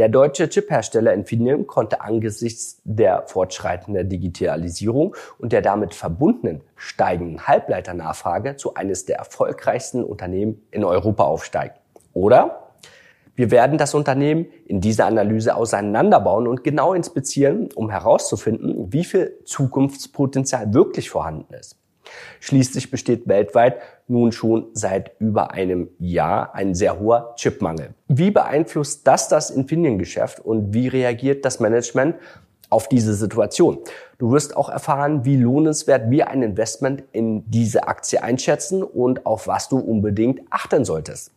Der deutsche Chiphersteller Infineon konnte angesichts der fortschreitenden Digitalisierung und der damit verbundenen steigenden Halbleiternachfrage zu eines der erfolgreichsten Unternehmen in Europa aufsteigen. Oder? Wir werden das Unternehmen in dieser Analyse auseinanderbauen und genau inspizieren, um herauszufinden, wie viel Zukunftspotenzial wirklich vorhanden ist. Schließlich besteht weltweit nun schon seit über einem Jahr ein sehr hoher Chipmangel. Wie beeinflusst das das Infineon-Geschäft und wie reagiert das Management auf diese Situation? Du wirst auch erfahren, wie lohnenswert wir ein Investment in diese Aktie einschätzen und auf was du unbedingt achten solltest.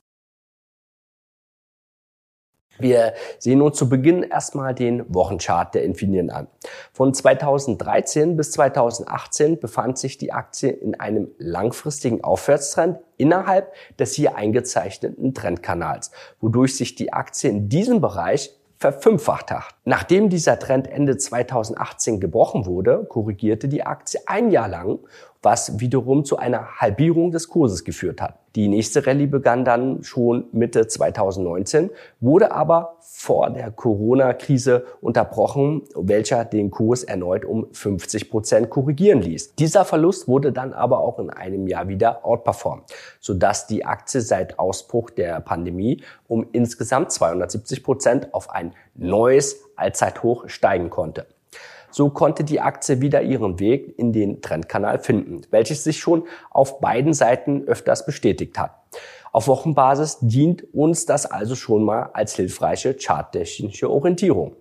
Wir sehen uns zu Beginn erstmal den Wochenchart der Infineon an. Von 2013 bis 2018 befand sich die Aktie in einem langfristigen Aufwärtstrend innerhalb des hier eingezeichneten Trendkanals, wodurch sich die Aktie in diesem Bereich verfünffacht hat. Nachdem dieser Trend Ende 2018 gebrochen wurde, korrigierte die Aktie ein Jahr lang was wiederum zu einer Halbierung des Kurses geführt hat. Die nächste Rallye begann dann schon Mitte 2019, wurde aber vor der Corona-Krise unterbrochen, welcher den Kurs erneut um 50 Prozent korrigieren ließ. Dieser Verlust wurde dann aber auch in einem Jahr wieder outperformed, sodass die Aktie seit Ausbruch der Pandemie um insgesamt 270 Prozent auf ein neues Allzeithoch steigen konnte. So konnte die Aktie wieder ihren Weg in den Trendkanal finden, welches sich schon auf beiden Seiten öfters bestätigt hat. Auf Wochenbasis dient uns das also schon mal als hilfreiche charttechnische Orientierung.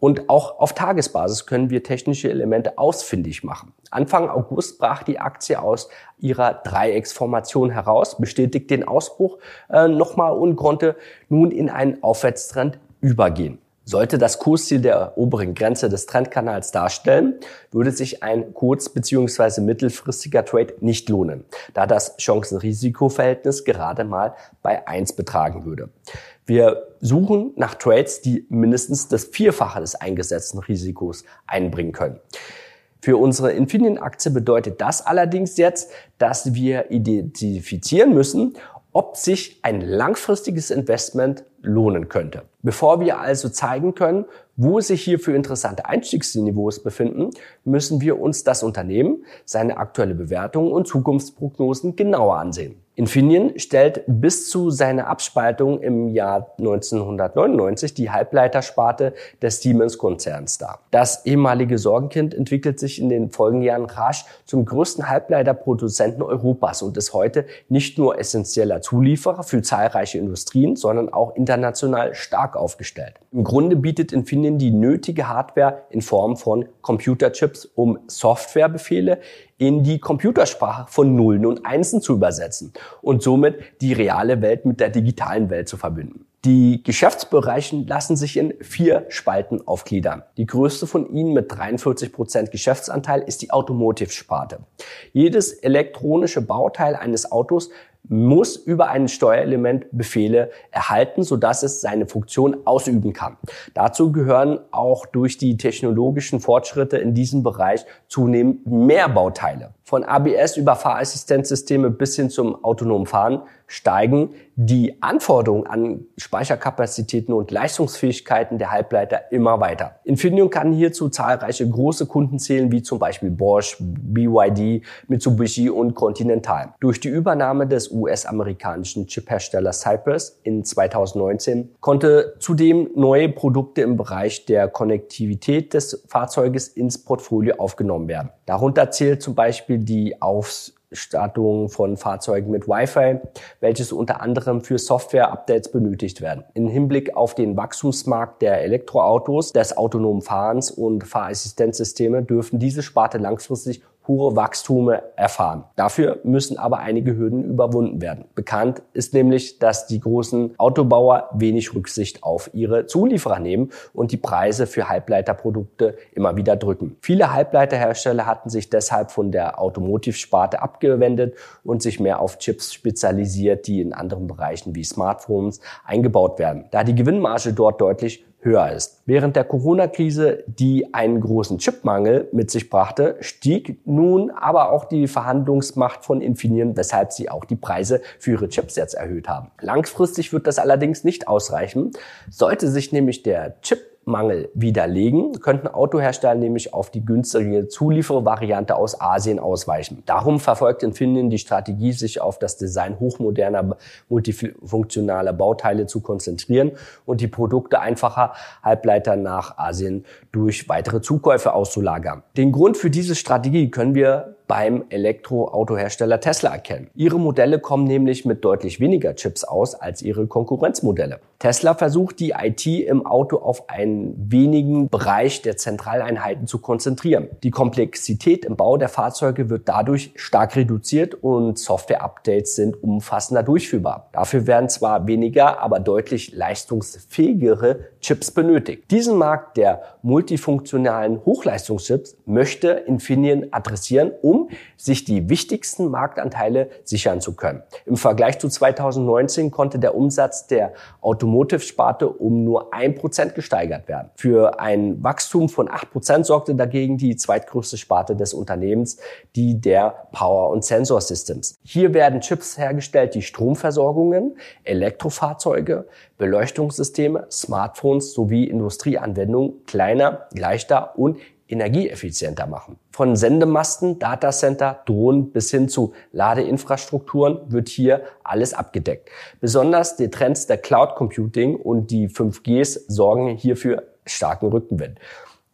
Und auch auf Tagesbasis können wir technische Elemente ausfindig machen. Anfang August brach die Aktie aus ihrer Dreiecksformation heraus, bestätigt den Ausbruch äh, nochmal und konnte nun in einen Aufwärtstrend übergehen. Sollte das Kursziel der oberen Grenze des Trendkanals darstellen, würde sich ein kurz- bzw. mittelfristiger Trade nicht lohnen, da das Chancen-Risiko-Verhältnis gerade mal bei 1 betragen würde. Wir suchen nach Trades, die mindestens das Vierfache des eingesetzten Risikos einbringen können. Für unsere Infineon-Aktie bedeutet das allerdings jetzt, dass wir identifizieren müssen, ob sich ein langfristiges Investment lohnen könnte. Bevor wir also zeigen können, wo sich hier für interessante Einstiegsniveaus befinden, müssen wir uns das Unternehmen, seine aktuelle Bewertung und Zukunftsprognosen genauer ansehen. Infineon stellt bis zu seiner Abspaltung im Jahr 1999 die Halbleitersparte des Siemens-Konzerns dar. Das ehemalige Sorgenkind entwickelt sich in den folgenden Jahren rasch zum größten Halbleiterproduzenten Europas und ist heute nicht nur essentieller Zulieferer für zahlreiche Industrien, sondern auch international stark aufgestellt. Im Grunde bietet Infineon die nötige Hardware in Form von Computerchips, um Softwarebefehle in die Computersprache von Nullen und Einsen zu übersetzen und somit die reale Welt mit der digitalen Welt zu verbinden. Die Geschäftsbereiche lassen sich in vier Spalten aufgliedern. Die größte von ihnen mit 43 Prozent Geschäftsanteil ist die Automotive-Sparte. Jedes elektronische Bauteil eines Autos muss über ein Steuerelement Befehle erhalten, sodass es seine Funktion ausüben kann. Dazu gehören auch durch die technologischen Fortschritte in diesem Bereich zunehmend mehr Bauteile. Von ABS über Fahrassistenzsysteme bis hin zum autonomen Fahren steigen die Anforderungen an Speicherkapazitäten und Leistungsfähigkeiten der Halbleiter immer weiter. Infineon kann hierzu zahlreiche große Kunden zählen, wie zum Beispiel Bosch, BYD, Mitsubishi und Continental. Durch die Übernahme des US-amerikanischen Chipherstellers Cypress in 2019 konnte zudem neue Produkte im Bereich der Konnektivität des Fahrzeuges ins Portfolio aufgenommen werden. Darunter zählt zum Beispiel die Ausstattung von Fahrzeugen mit Wi-Fi, welches unter anderem für Software-Updates benötigt werden. Im Hinblick auf den Wachstumsmarkt der Elektroautos, des autonomen Fahrens und Fahrassistenzsysteme dürfen diese Sparte langfristig hohe Wachstume erfahren. Dafür müssen aber einige Hürden überwunden werden. Bekannt ist nämlich, dass die großen Autobauer wenig Rücksicht auf ihre Zulieferer nehmen und die Preise für Halbleiterprodukte immer wieder drücken. Viele Halbleiterhersteller hatten sich deshalb von der Automotive-Sparte abgewendet und sich mehr auf Chips spezialisiert, die in anderen Bereichen wie Smartphones eingebaut werden. Da die Gewinnmarge dort deutlich höher ist. Während der Corona-Krise, die einen großen Chipmangel mit sich brachte, stieg nun aber auch die Verhandlungsmacht von Infineon, weshalb sie auch die Preise für ihre Chips jetzt erhöht haben. Langfristig wird das allerdings nicht ausreichen. Sollte sich nämlich der Chip Mangel widerlegen, könnten Autohersteller nämlich auf die günstige Zuliefervariante aus Asien ausweichen. Darum verfolgt Infineon die Strategie, sich auf das Design hochmoderner, multifunktionaler Bauteile zu konzentrieren und die Produkte einfacher Halbleiter nach Asien durch weitere Zukäufe auszulagern. Den Grund für diese Strategie können wir beim Elektroautohersteller Tesla erkennen. Ihre Modelle kommen nämlich mit deutlich weniger Chips aus als ihre Konkurrenzmodelle. Tesla versucht die IT im Auto auf einen wenigen Bereich der Zentraleinheiten zu konzentrieren. Die Komplexität im Bau der Fahrzeuge wird dadurch stark reduziert und Software-Updates sind umfassender durchführbar. Dafür werden zwar weniger, aber deutlich leistungsfähigere Chips benötigt. Diesen Markt der multifunktionalen Hochleistungschips möchte Infineon adressieren, um sich die wichtigsten Marktanteile sichern zu können. Im Vergleich zu 2019 konnte der Umsatz der Automotive-Sparte um nur ein Prozent gesteigert werden. Für ein Wachstum von acht Prozent sorgte dagegen die zweitgrößte Sparte des Unternehmens, die der Power- und Sensor Systems. Hier werden Chips hergestellt, die Stromversorgungen, Elektrofahrzeuge, Beleuchtungssysteme, Smartphones sowie Industrieanwendungen kleiner, leichter und energieeffizienter machen. Von Sendemasten, Datacenter, Drohnen bis hin zu Ladeinfrastrukturen wird hier alles abgedeckt. Besonders die Trends der Cloud Computing und die 5Gs sorgen hierfür starken Rückenwind.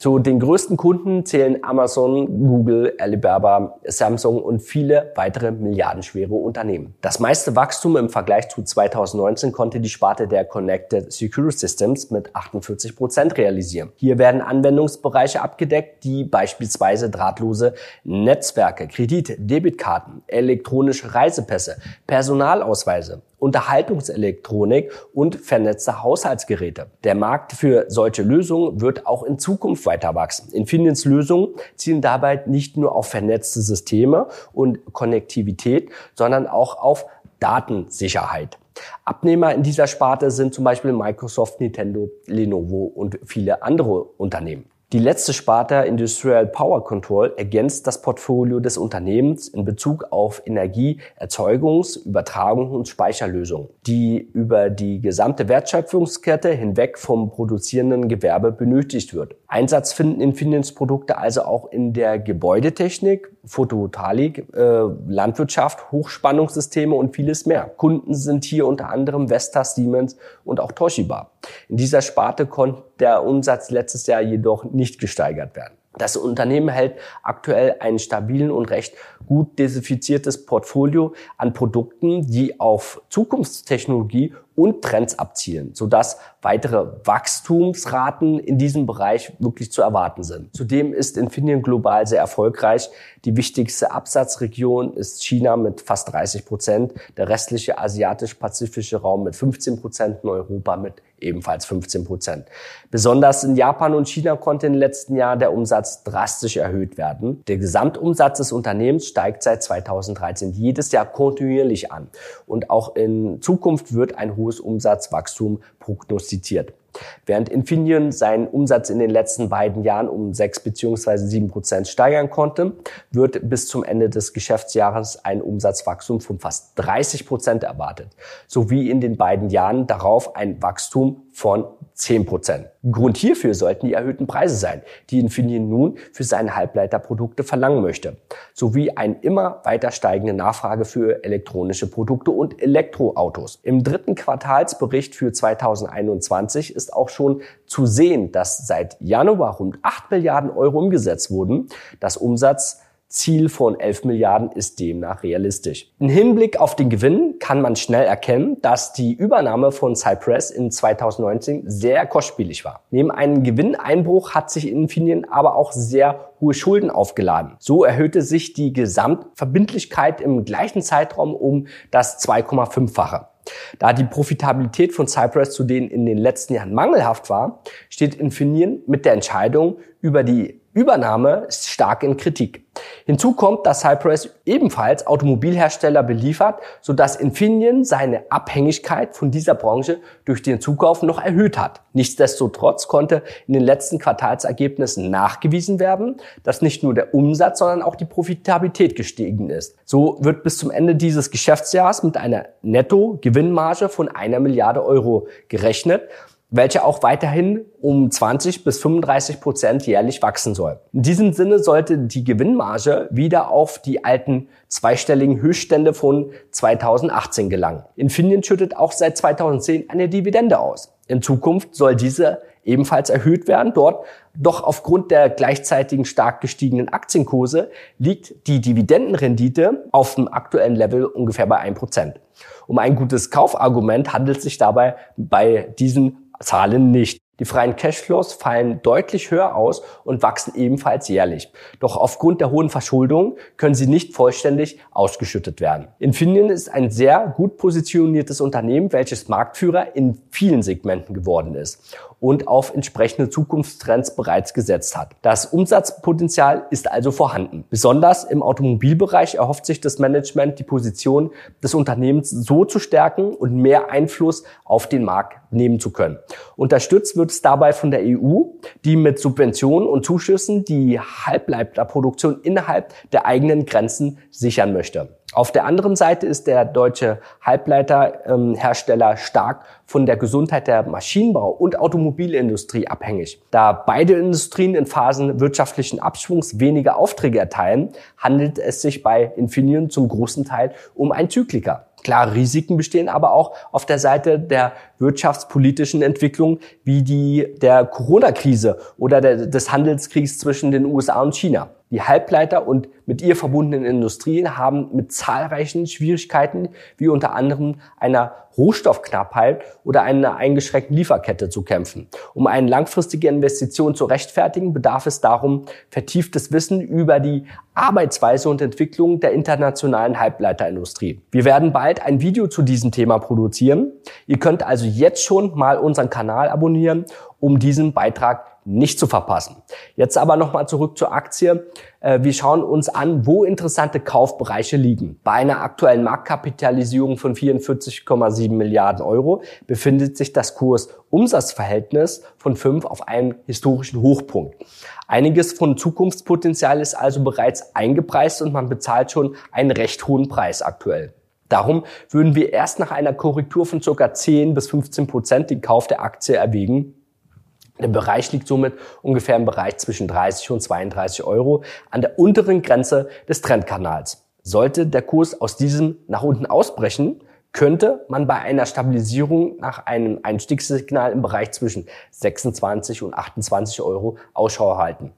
Zu den größten Kunden zählen Amazon, Google, Alibaba, Samsung und viele weitere milliardenschwere Unternehmen. Das meiste Wachstum im Vergleich zu 2019 konnte die Sparte der Connected Secure Systems mit 48 Prozent realisieren. Hier werden Anwendungsbereiche abgedeckt, die beispielsweise drahtlose Netzwerke, Kredit, Debitkarten, elektronische Reisepässe, Personalausweise, Unterhaltungselektronik und vernetzte Haushaltsgeräte. Der Markt für solche Lösungen wird auch in Zukunft weiter wachsen. Infineons Lösungen zielen dabei nicht nur auf vernetzte Systeme und Konnektivität, sondern auch auf Datensicherheit. Abnehmer in dieser Sparte sind zum Beispiel Microsoft, Nintendo, Lenovo und viele andere Unternehmen. Die letzte Sparte Industrial Power Control ergänzt das Portfolio des Unternehmens in Bezug auf Energieerzeugungs-, Übertragung und Speicherlösungen, die über die gesamte Wertschöpfungskette hinweg vom produzierenden Gewerbe benötigt wird. Einsatz finden Infineons Produkte also auch in der Gebäudetechnik, Photovoltaik, äh, Landwirtschaft, Hochspannungssysteme und vieles mehr. Kunden sind hier unter anderem Vestas, Siemens und auch Toshiba. In dieser Sparte konnte der Umsatz letztes Jahr jedoch nicht gesteigert werden. Das Unternehmen hält aktuell einen stabilen und recht gut desinfiziertes Portfolio an Produkten, die auf Zukunftstechnologie und Trends abzielen, sodass weitere Wachstumsraten in diesem Bereich wirklich zu erwarten sind. Zudem ist Infineon global sehr erfolgreich. Die wichtigste Absatzregion ist China mit fast 30 Prozent, der restliche asiatisch-pazifische Raum mit 15 Prozent und Europa mit ebenfalls 15 Prozent. Besonders in Japan und China konnte im letzten Jahr der Umsatz drastisch erhöht werden. Der Gesamtumsatz des Unternehmens steigt seit 2013 jedes Jahr kontinuierlich an. Und auch in Zukunft wird ein hohes Umsatzwachstum prognostiziert. Während Infineon seinen Umsatz in den letzten beiden Jahren um 6 bzw. 7 Prozent steigern konnte, wird bis zum Ende des Geschäftsjahres ein Umsatzwachstum von fast 30 Prozent erwartet, sowie in den beiden Jahren darauf ein Wachstum von 10 Prozent. Grund hierfür sollten die erhöhten Preise sein, die Infineon nun für seine Halbleiterprodukte verlangen möchte, sowie eine immer weiter steigende Nachfrage für elektronische Produkte und Elektroautos. Im dritten Quartalsbericht für 2021 ist auch schon zu sehen, dass seit Januar rund 8 Milliarden Euro umgesetzt wurden. Das Umsatz Ziel von 11 Milliarden ist demnach realistisch. Im Hinblick auf den Gewinn kann man schnell erkennen, dass die Übernahme von Cypress in 2019 sehr kostspielig war. Neben einem Gewinneinbruch hat sich Infineon aber auch sehr hohe Schulden aufgeladen. So erhöhte sich die Gesamtverbindlichkeit im gleichen Zeitraum um das 2,5-fache. Da die Profitabilität von Cypress zu denen in den letzten Jahren mangelhaft war, steht Infineon mit der Entscheidung über die Übernahme ist stark in Kritik. Hinzu kommt, dass Cypress ebenfalls Automobilhersteller beliefert, sodass Infineon seine Abhängigkeit von dieser Branche durch den Zukauf noch erhöht hat. Nichtsdestotrotz konnte in den letzten Quartalsergebnissen nachgewiesen werden, dass nicht nur der Umsatz, sondern auch die Profitabilität gestiegen ist. So wird bis zum Ende dieses Geschäftsjahres mit einer Netto-Gewinnmarge von einer Milliarde Euro gerechnet welche auch weiterhin um 20 bis 35 Prozent jährlich wachsen soll. In diesem Sinne sollte die Gewinnmarge wieder auf die alten zweistelligen Höchststände von 2018 gelangen. Infineon schüttet auch seit 2010 eine Dividende aus. In Zukunft soll diese ebenfalls erhöht werden. Dort doch aufgrund der gleichzeitigen stark gestiegenen Aktienkurse liegt die Dividendenrendite auf dem aktuellen Level ungefähr bei 1%. Um ein gutes Kaufargument handelt sich dabei bei diesen Zahlen nicht. Die freien Cashflows fallen deutlich höher aus und wachsen ebenfalls jährlich. Doch aufgrund der hohen Verschuldung können sie nicht vollständig ausgeschüttet werden. Infineon ist ein sehr gut positioniertes Unternehmen, welches Marktführer in vielen Segmenten geworden ist und auf entsprechende Zukunftstrends bereits gesetzt hat. Das Umsatzpotenzial ist also vorhanden. Besonders im Automobilbereich erhofft sich das Management, die Position des Unternehmens so zu stärken und mehr Einfluss auf den Markt nehmen zu können. Unterstützt wird es dabei von der EU, die mit Subventionen und Zuschüssen die Halbleiterproduktion innerhalb der eigenen Grenzen sichern möchte. Auf der anderen Seite ist der deutsche Halbleiterhersteller stark von der Gesundheit der Maschinenbau- und Automobilindustrie abhängig. Da beide Industrien in Phasen wirtschaftlichen Abschwungs weniger Aufträge erteilen, handelt es sich bei Infineon zum großen Teil um ein Zyklika. Klare Risiken bestehen aber auch auf der Seite der wirtschaftspolitischen Entwicklung wie die der Corona-Krise oder der, des Handelskriegs zwischen den USA und China. Die Halbleiter und mit ihr verbundenen Industrien haben mit zahlreichen Schwierigkeiten, wie unter anderem einer Rohstoffknappheit oder einer eingeschränkten Lieferkette zu kämpfen. Um eine langfristige Investition zu rechtfertigen, bedarf es darum vertieftes Wissen über die Arbeitsweise und Entwicklung der internationalen Halbleiterindustrie. Wir werden bald ein Video zu diesem Thema produzieren. Ihr könnt also jetzt schon mal unseren Kanal abonnieren, um diesen Beitrag nicht zu verpassen. Jetzt aber nochmal zurück zur Aktie. Äh, wir schauen uns an, wo interessante Kaufbereiche liegen. Bei einer aktuellen Marktkapitalisierung von 44,7 Milliarden Euro befindet sich das Kurs-Umsatzverhältnis von 5 auf einem historischen Hochpunkt. Einiges von Zukunftspotenzial ist also bereits eingepreist und man bezahlt schon einen recht hohen Preis aktuell. Darum würden wir erst nach einer Korrektur von ca. 10 bis 15 Prozent den Kauf der Aktie erwägen der Bereich liegt somit ungefähr im Bereich zwischen 30 und 32 Euro an der unteren Grenze des Trendkanals. Sollte der Kurs aus diesem nach unten ausbrechen, könnte man bei einer Stabilisierung nach einem Einstiegssignal im Bereich zwischen 26 und 28 Euro Ausschau halten.